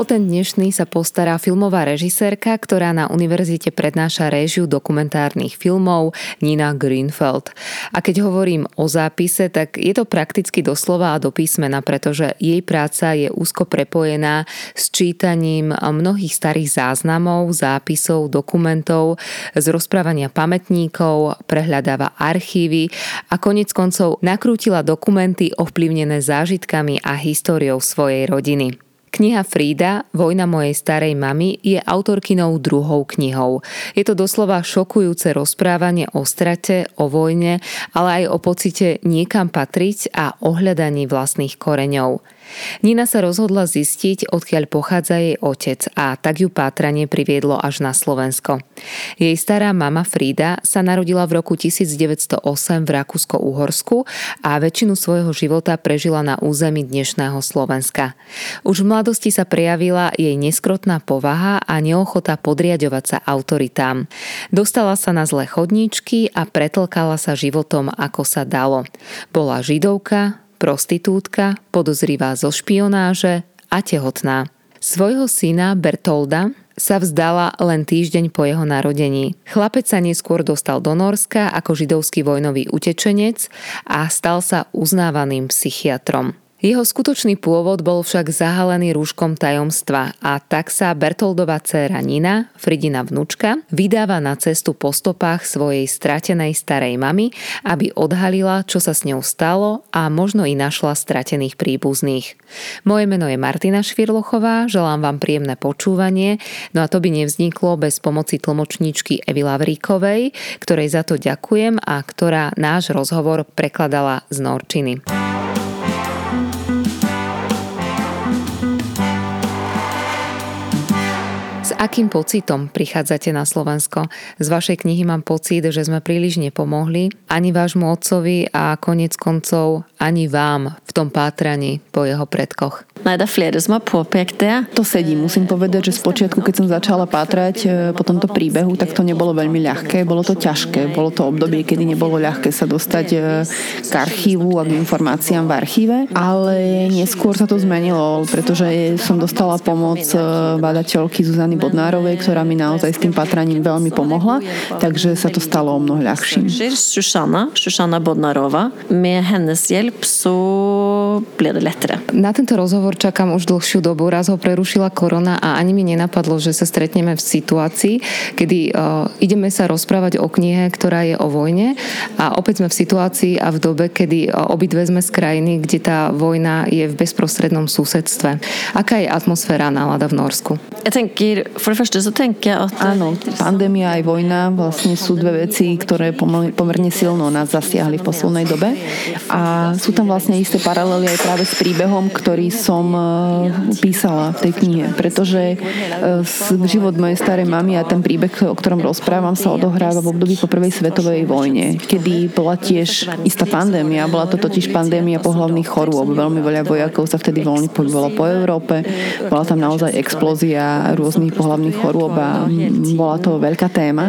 O ten dnešný sa postará filmová režisérka, ktorá na univerzite prednáša réžiu dokumentárnych filmov Nina Greenfeld. A keď hovorím o zápise, tak je to prakticky doslova a do písmena, pretože jej práca je úzko prepojená s čítaním mnohých starých záznamov, zápisov, dokumentov, z rozprávania pamätníkov, prehľadáva archívy a konec koncov nakrútila dokumenty ovplyvnené zážitkami a históriou svojej rodiny. Kniha Frida, Vojna mojej starej mamy, je autorkinou druhou knihou. Je to doslova šokujúce rozprávanie o strate, o vojne, ale aj o pocite niekam patriť a ohľadaní vlastných koreňov. Nina sa rozhodla zistiť, odkiaľ pochádza jej otec a tak ju pátranie priviedlo až na Slovensko. Jej stará mama Frida sa narodila v roku 1908 v Rakúsko-Uhorsku a väčšinu svojho života prežila na území dnešného Slovenska. Už v mladosti sa prejavila jej neskrotná povaha a neochota podriadovať sa autoritám. Dostala sa na zlé chodníčky a pretlkala sa životom, ako sa dalo. Bola židovka, prostitútka, podozrivá zo špionáže a tehotná. Svojho syna Bertolda sa vzdala len týždeň po jeho narodení. Chlapec sa neskôr dostal do Norska ako židovský vojnový utečenec a stal sa uznávaným psychiatrom. Jeho skutočný pôvod bol však zahalený rúškom tajomstva a tak sa Bertoldová dcéra Nina, Fridina vnúčka, vydáva na cestu po stopách svojej stratenej starej mamy, aby odhalila, čo sa s ňou stalo a možno i našla stratených príbuzných. Moje meno je Martina Švirlochová, želám vám príjemné počúvanie, no a to by nevzniklo bez pomoci tlmočníčky Evy Lavríkovej, ktorej za to ďakujem a ktorá náš rozhovor prekladala z Norčiny. Akým pocitom prichádzate na Slovensko? Z vašej knihy mám pocit, že sme príliš nepomohli ani vášmu otcovi a konec koncov ani vám v tom pátraní po jeho predkoch. Nei, det er flere som har påpekt det. To sedí. Musím povedať, že spočiatku, keď som začala pátrať e, po tomto príbehu, tak to nebolo veľmi ľahké. Bolo to ťažké. Bolo to obdobie, kedy nebolo ľahké sa dostať e, k archívu a k informáciám v archíve. Ale neskôr sa to zmenilo, pretože som dostala pomoc e, badateľky Zuzany Bodnárovej, ktorá mi naozaj s tým pátraním veľmi pomohla. Takže sa to stalo o mnoho ľahším. Šušana, Šušana Bodnárova. Med hennes hjälp så blev det lettere. Na tento rozhovor čakám už dlhšiu dobu. Raz ho prerušila korona a ani mi nenapadlo, že sa stretneme v situácii, kedy uh, ideme sa rozprávať o knihe, ktorá je o vojne a opäť sme v situácii a v dobe, kedy uh, obidve sme z krajiny, kde tá vojna je v bezprostrednom susedstve. Aká je atmosféra nálada v Norsku? Ja tenker, for det første så tenker jeg at... Áno, pandémia aj vojna vlastne sú dve veci, ktoré pomerne silno nás zasiahli v poslednej dobe. A sú tam vlastne isté paralely aj práve s príbehom, ktorý som eh, písala v tej knihe, pretože eh, život mojej starej mamy a ten príbeh, o ktorom rozprávam, sa odohráva v období po prvej svetovej vojne, kedy bola tiež istá pandémia, bola to totiž pandémia pohlavných chorôb. Veľmi veľa vojakov sa vtedy voľne pohybovalo po Európe, bola tam naozaj explózia rôznych pohlavných chorôb a bola to veľká téma.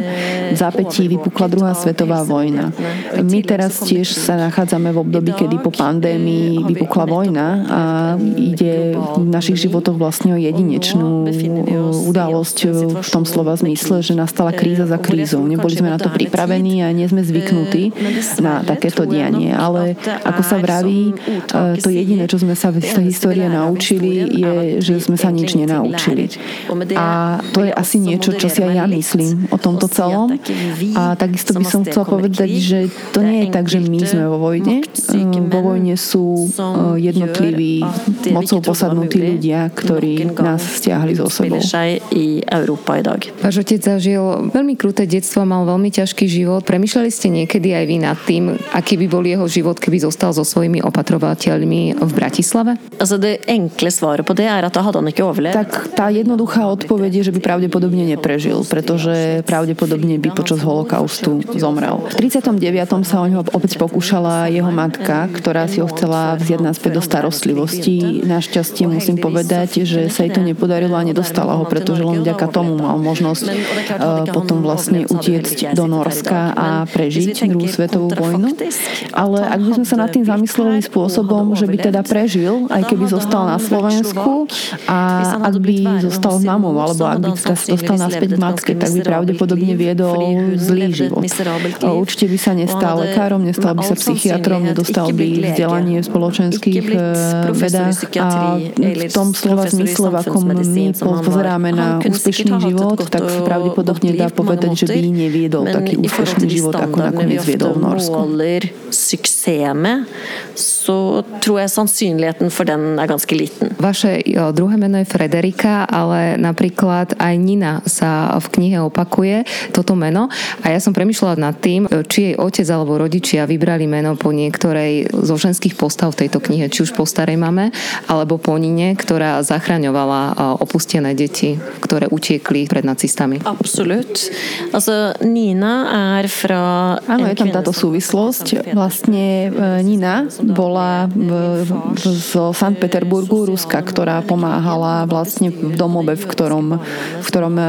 V zápätí vypukla druhá svetová vojna. My teraz tiež sa nachádzame v období, kedy po pandémii vypukla vojna a ide ide v našich životoch vlastne o jedinečnú udalosť v tom slova zmysle, že nastala kríza za krízou. Neboli sme na to pripravení a nie sme zvyknutí na takéto dianie. Ale ako sa vraví, to jediné, čo sme sa z tej histórie naučili, je, že sme sa nič nenaučili. A to je asi niečo, čo si aj ja myslím o tomto celom. A takisto by som chcela povedať, že to nie je tak, že my sme vo vojne. Vo vojne sú jednotliví moc sú posadnutí ľudia, ktorí nás stiahli zo sebou. Váš otec zažil veľmi kruté detstvo, mal veľmi ťažký život. Premýšľali ste niekedy aj vy nad tým, aký by bol jeho život, keby zostal so svojimi opatrovateľmi v Bratislave? Er. Tak tá jednoduchá odpoveď je, že by pravdepodobne neprežil, pretože pravdepodobne by počas holokaustu zomrel. V 39. sa o neho opäť pokúšala jeho matka, ktorá si ho chcela vziať naspäť do starostlivosti. Našťastie musím povedať, že sa jej to nepodarilo a nedostala ho, pretože len vďaka tomu mal možnosť potom vlastne utiecť do Norska a prežiť druhú svetovú vojnu. Ale ak by sme sa nad tým zamysleli spôsobom, že by teda prežil, aj keby zostal na Slovensku a ak by zostal s mamou, alebo ak by teda dostal naspäť matke, tak by pravdepodobne viedol zlý život. Určite by sa nestal lekárom, nestal by sa psychiatrom, nedostal by vzdelanie v spoločenských eh, vedách a v tom slova zmysle, v akom my pozeráme na úspešný život, tak pravdepodobne dá povedať, že by neviedol taký úspešný život, ako nakoniec viedol v Norsku. Så tror jeg sannsynligheten for den er ganske liten. Vaše druhé meno je Frederika, ale napríklad aj Nina sa v knihe opakuje toto meno a ja som premyšľala nad tým, či jej otec alebo rodičia vybrali meno po niektorej zo ženských postav v tejto knihe, či už po starej mame alebo po Nine, ktorá zachraňovala opustené deti, ktoré utiekli pred nacistami. Absolut. Also Nina er fra... Áno, je tam táto súvislosť. Vlastne e, Nina bola v, v, zo Sankt Peterburgu, Ruska, ktorá pomáhala vlastne v domove, v ktorom, v ktorom e,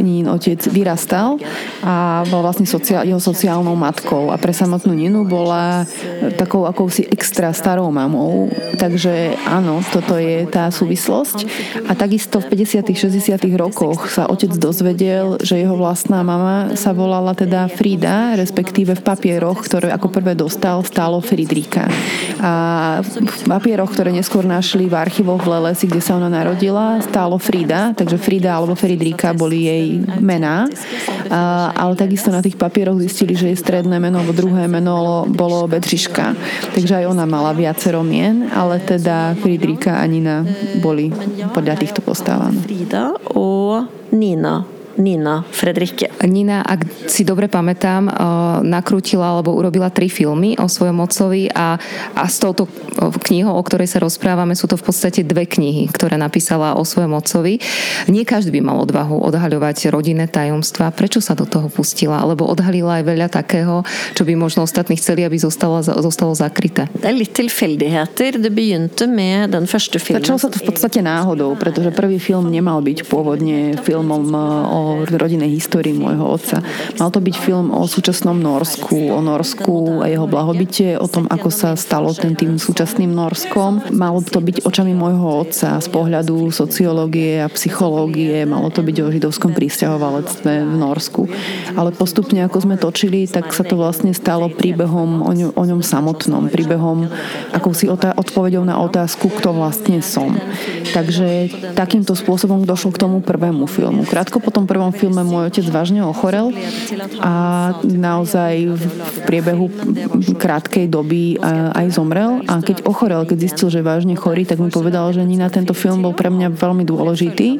Nín otec vyrastal a bola vlastne sociál, jeho sociálnou matkou. A pre samotnú Ninu bola e, takou akousi extra starou mamou. Takže áno, toto je tá súvislosť. A takisto v 50 60 rokoch sa otec dozvedel, že jeho vlastná mama sa volala teda Frida, respektíve v papieroch, ktoré ako prvé dostal, stálo Fridrika. A v papieroch, ktoré neskôr našli v archívoch v Lelesi, kde sa ona narodila, stálo Frida, takže Frida alebo Fridrika boli jej mená. A, ale takisto na tých papieroch zistili, že jej stredné meno alebo druhé meno bolo Bedřiška. Takže aj ona mala viacero mien, ale teda Fridrika a Nina boli podľa týchto postávaní. Frida o Nina Nina Fredrike. Nina, ak si dobre pamätám, eh, nakrútila alebo urobila tri filmy o svojom otcovi a, a s touto eh, knihou, o ktorej sa rozprávame, sú to v podstate dve knihy, ktoré napísala o svojom otcovi. Nie každý by mal odvahu odhaľovať rodinné tajomstva. Prečo sa do toho pustila? Lebo odhalila aj veľa takého, čo by možno ostatní chceli, aby zostalo, zostalo zakryté. Det litt tilfeldigheter. Det begynte med den første filmen. Začalo sa to v podstate náhodou, pretože prvý film nemal byť pôvodne filmom eh, o rodinnej histórii môjho otca. Mal to byť film o súčasnom Norsku, o Norsku a jeho blahobite, o tom, ako sa stalo ten tým súčasným Norskom. Malo to byť očami môjho otca z pohľadu sociológie a psychológie, malo to byť o židovskom prísťahovalectve v Norsku. Ale postupne, ako sme točili, tak sa to vlastne stalo príbehom o ňom, o ňom samotnom, príbehom akousi odpovedou na otázku, kto vlastne som. Takže takýmto spôsobom došlo k tomu prvému filmu. Krátko po tom prvom prvom filme môj otec vážne ochorel a naozaj v priebehu krátkej doby aj zomrel a keď ochorel, keď zistil, že vážne chorý, tak mi povedal, že Nina tento film bol pre mňa veľmi dôležitý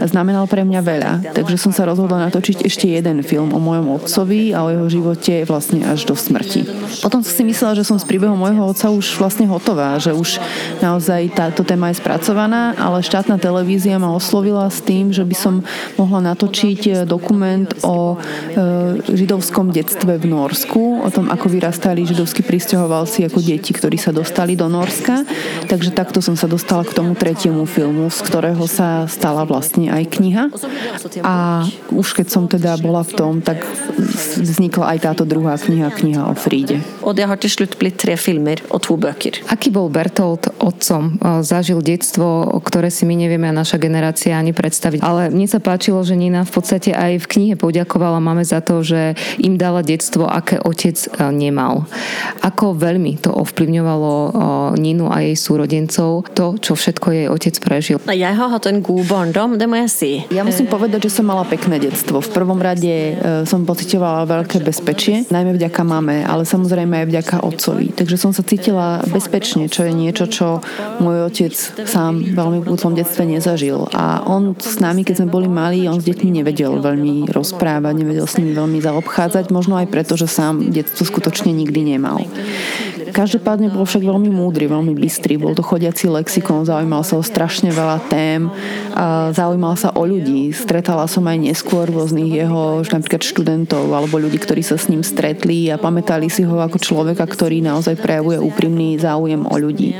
a znamenal pre mňa veľa. Takže som sa rozhodla natočiť ešte jeden film o mojom otcovi a o jeho živote vlastne až do smrti. Potom som si myslela, že som s príbehom môjho otca už vlastne hotová, že už naozaj táto téma je spracovaná, ale štátna televízia ma oslovila s tým, že by som mohla natočiť natočiť eh, dokument o eh, židovskom detstve v Norsku, o tom, ako vyrastali židovskí pristahovalci ako deti, ktorí sa dostali do Norska. Takže takto som sa dostala k tomu tretiemu filmu, z ktorého sa stala vlastne aj kniha. A už keď som teda bola v tom, tak vznikla aj táto druhá kniha, kniha o Fríde. Det har til slutt blitt tre filmer og to bøker. Aký bol Bertolt otcom? Eh, zažil detstvo, ktoré si my nevieme a naša generácia ani predstaviť. Ale mne sa páčilo, že Nina v podstate aj v knihe poďakovala máme za to, že im dala detstvo, aké otec e, nemal. Ako veľmi to ovplyvňovalo e, Ninu a jej súrodencov, to, čo všetko jej otec prežil. Ja har hatt en god barndom, det må ja si. Ja musím povedať, že som mala pekné detstvo. V prvom rade e, som pocitovala veľké bezpečie, najmä vďaka mame, ale samozrejme aj vďaka otcovi. Takže som sa cítila bezpečne, čo je niečo, čo môj otec sám veľmi v útlom detstve nezažil. A on s nami, keď sme boli malí, on s deťmi nevedel veľmi rozprávať, nevedel s nimi veľmi zaobchádzať, možno aj preto, že sám detstvo skutočne nikdy nemal. Každopádne bol však veľmi múdry, veľmi bystrý, bol to chodiaci lexikon, zaujímal sa o strašne veľa tém, zaujímal sa o ľudí. Stretala som aj neskôr rôznych jeho napríklad študentov alebo ľudí, ktorí sa s ním stretli a pamätali si ho ako človeka, ktorý naozaj prejavuje úprimný záujem o ľudí.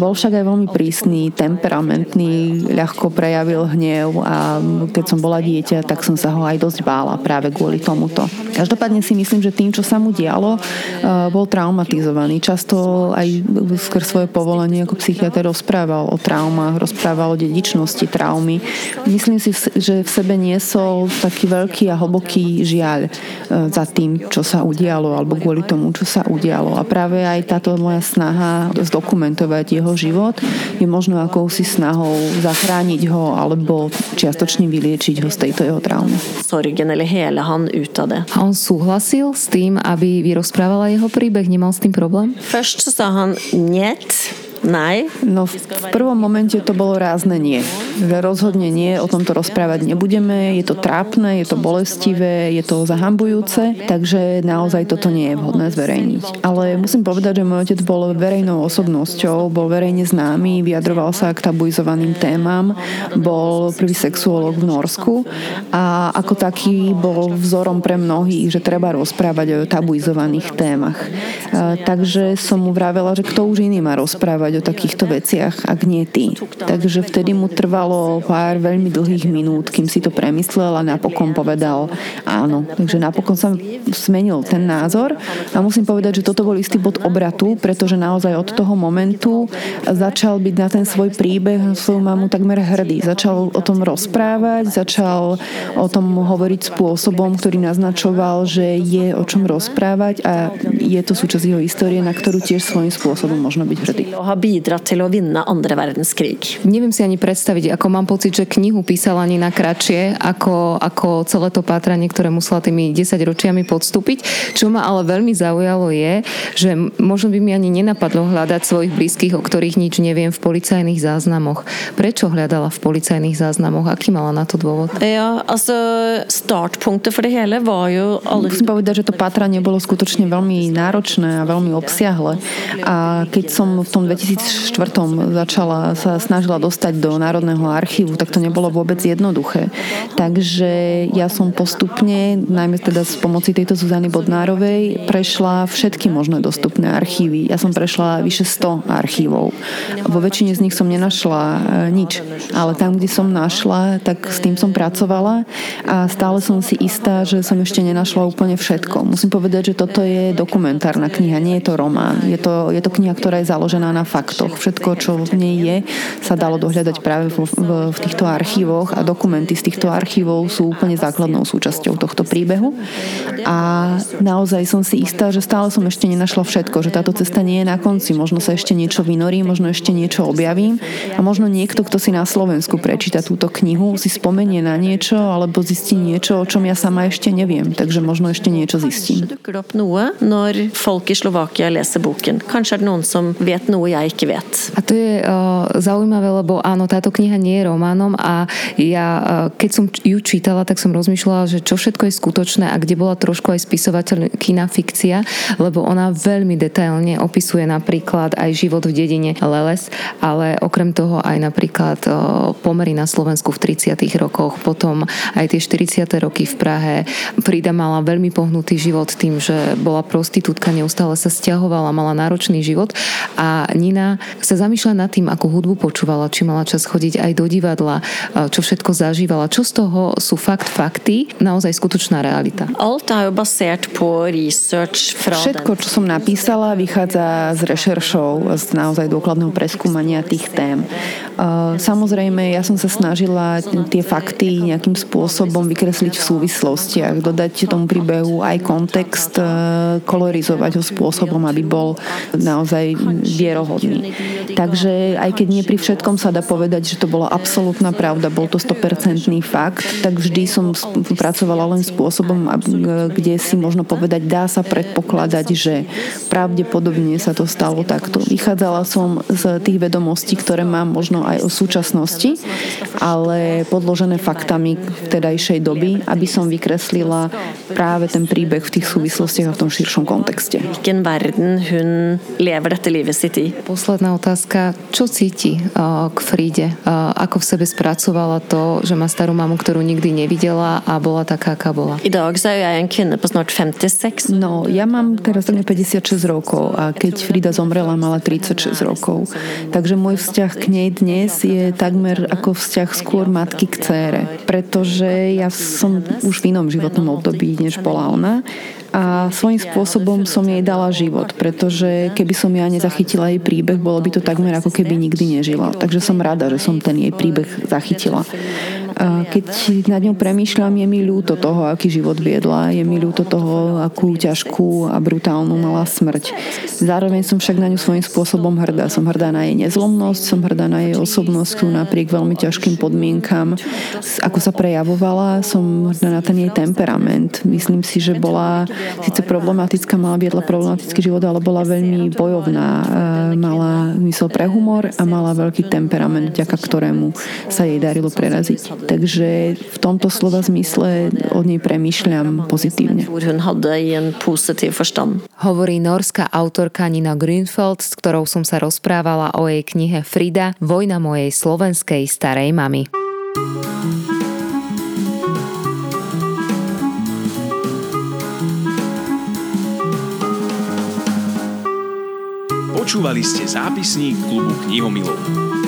Bol však aj veľmi prísny, temperamentný, ľahko prejavil hnev a keď som bola dieťa, tak som sa ho aj dosť bála práve kvôli tomuto. Každopádne si myslím, že tým, čo sa mu dialo, bol traumatizovaný. Často aj skôr svoje povolenie ako psychiatr rozprával o traumách, rozprával o dedičnosti traumy. Myslím si, že v sebe niesol taký veľký a hlboký žiaľ e, za tým, čo sa udialo, alebo kvôli tomu, čo sa udialo. A práve aj táto moja snaha zdokumentovať jeho život je možno akousi snahou zachrániť ho alebo čiastočne vyliečiť ho z tejto jeho traumy. Sorgen eller hele han ut av det. A on súhlasil s tým, aby vyrozprávala jeho príbeh? Nemal s tým problém? Først så sa han niet Nej. No v, prvom momente to bolo rázne nie. Rozhodne nie, o tomto rozprávať nebudeme, je to trápne, je to bolestivé, je to zahambujúce, takže naozaj toto nie je vhodné zverejniť. Ale musím povedať, že môj otec bol verejnou osobnosťou, bol verejne známy, vyjadroval sa k tabuizovaným témam, bol prvý sexuolog v Norsku a ako taký bol vzorom pre mnohých, že treba rozprávať o tabuizovaných témach. Takže som mu vravela, že kto už iný má rozprávať rozprávať o takýchto veciach, ak nie ty. Takže vtedy mu trvalo pár veľmi dlhých minút, kým si to premyslel a napokon povedal áno. Takže napokon sa zmenil ten názor a musím povedať, že toto bol istý bod obratu, pretože naozaj od toho momentu začal byť na ten svoj príbeh, svoju mamu takmer hrdý. Začal o tom rozprávať, začal o tom hovoriť spôsobom, ktorý naznačoval, že je o čom rozprávať a je to súčasť jeho histórie, na ktorú tiež svojím spôsobom možno byť hrdý bidratt til å vinne andre verdenskrig. Neviem si ani predstaviť, ako mám pocit, že knihu písala ani na kratšie, ako, ako celé to pátranie, ktoré musela tými 10 ročiami podstúpiť. Čo ma ale veľmi zaujalo je, že možno by mi ani nenapadlo hľadať svojich blízkych, o ktorých nič neviem v policajných záznamoch. Prečo hľadala v policajných záznamoch? Aký mala na to dôvod? Ja, also startpunktet for det hele var ju... Ale... Musím povedať, že to pátranie bolo skutočne veľmi náročné a veľmi obsiahle. A keď som v tom 2000 2004 začala, sa snažila dostať do Národného archívu, tak to nebolo vôbec jednoduché. Takže ja som postupne, najmä teda s pomoci tejto Zuzany Bodnárovej, prešla všetky možné dostupné archívy. Ja som prešla vyše 100 archívov. Vo väčšine z nich som nenašla e, nič, ale tam, kde som našla, tak s tým som pracovala a stále som si istá, že som ešte nenašla úplne všetko. Musím povedať, že toto je dokumentárna kniha, nie je to román. Je to, je to kniha, ktorá je založená na fakt faktoch. Všetko, čo v nej je, sa dalo dohľadať práve v, v, v týchto archívoch a dokumenty z týchto archívov sú úplne základnou súčasťou tohto príbehu. A naozaj som si istá, že stále som ešte nenašla všetko, že táto cesta nie je na konci. Možno sa ešte niečo vynorí, možno ešte niečo objavím a možno niekto, kto si na Slovensku prečíta túto knihu, si spomenie na niečo alebo zistí niečo, o čom ja sama ešte neviem. Takže možno ešte niečo zistím. boken. Kanskje er det noen som vet noe jeg ikke vet. A to je uh, zaujímavé, lebo áno, táto kniha nie je románom a ja, uh, keď som ju čítala, tak som rozmýšľala, že čo všetko je skutočné a kde bola trošku aj kina fikcia, lebo ona veľmi detailne opisuje napríklad aj život v dedine Leles, ale okrem toho aj napríklad uh, pomery na Slovensku v 30. rokoch, potom aj tie 40. roky v Prahe. Frida mala veľmi pohnutý život tým, že bola prostitútka, neustále sa stiahovala, mala náročný život a Nina sa zamýšľa nad tým, ako hudbu počúvala, či mala čas chodiť aj do divadla, čo všetko zažívala. Čo z toho sú fakt fakty, naozaj skutočná realita? Všetko, čo som napísala, vychádza z rešeršov, z naozaj dôkladného preskúmania tých tém. Samozrejme, ja som sa snažila tie fakty nejakým spôsobom vykresliť v súvislostiach, dodať tomu príbehu aj kontext, kolorizovať ho spôsobom, aby bol naozaj vierohodný pravdy. Takže aj keď nie pri všetkom sa dá povedať, že to bola absolútna pravda, bol to 100% fakt, tak vždy som pracovala len spôsobom, kde si možno povedať, dá sa predpokladať, že pravdepodobne sa to stalo takto. Vychádzala som z tých vedomostí, ktoré mám možno aj o súčasnosti, ale podložené faktami vtedajšej doby, aby som vykreslila práve ten príbeh v tých súvislostiach a v tom širšom kontexte. Verden hun lever dette livet sitt i. Posledná otázka. Čo cíti uh, k Fríde? Uh, ako v sebe spracovala to, že má starú mamu, ktorú nikdy nevidela a bola taká, aká bola? Er jeg en kvinne på snart 56. No, ja mám teraz takmer 56 rokov a keď Frida zomrela, mala 36 rokov. Takže môj vzťah k nej dnes je takmer ako vzťah skôr matky k cére. Pretože ja som už v inom životnom období, než bola ona a svojím spôsobom som jej dala život, pretože keby som ja nezachytila jej príbeh, bolo by to takmer ako keby nikdy nežila. Takže som rada, že som ten jej príbeh zachytila. Keď nad ňou premýšľam, je mi ľúto toho, aký život viedla, je mi ľúto toho, akú ťažkú a brutálnu mala smrť. Zároveň som však na ňu svojím spôsobom hrdá. Som hrdá na jej nezlomnosť, som hrdá na jej osobnosť, napriek veľmi ťažkým podmienkam, ako sa prejavovala, som hrdá na ten jej temperament. Myslím si, že bola síce problematická, mala viedla problematický život, ale bola veľmi bojovná. Mala mysel pre humor a mala veľký temperament, vďaka ktorému sa jej darilo preraziť. Takže v tomto slova zmysle o nej premýšľam pozitívne. Hovorí norská autorka Nina Grünfeld, s ktorou som sa rozprávala o jej knihe Frida, Vojna mojej slovenskej starej mamy. Počúvali ste zápisník klubu knihomilov.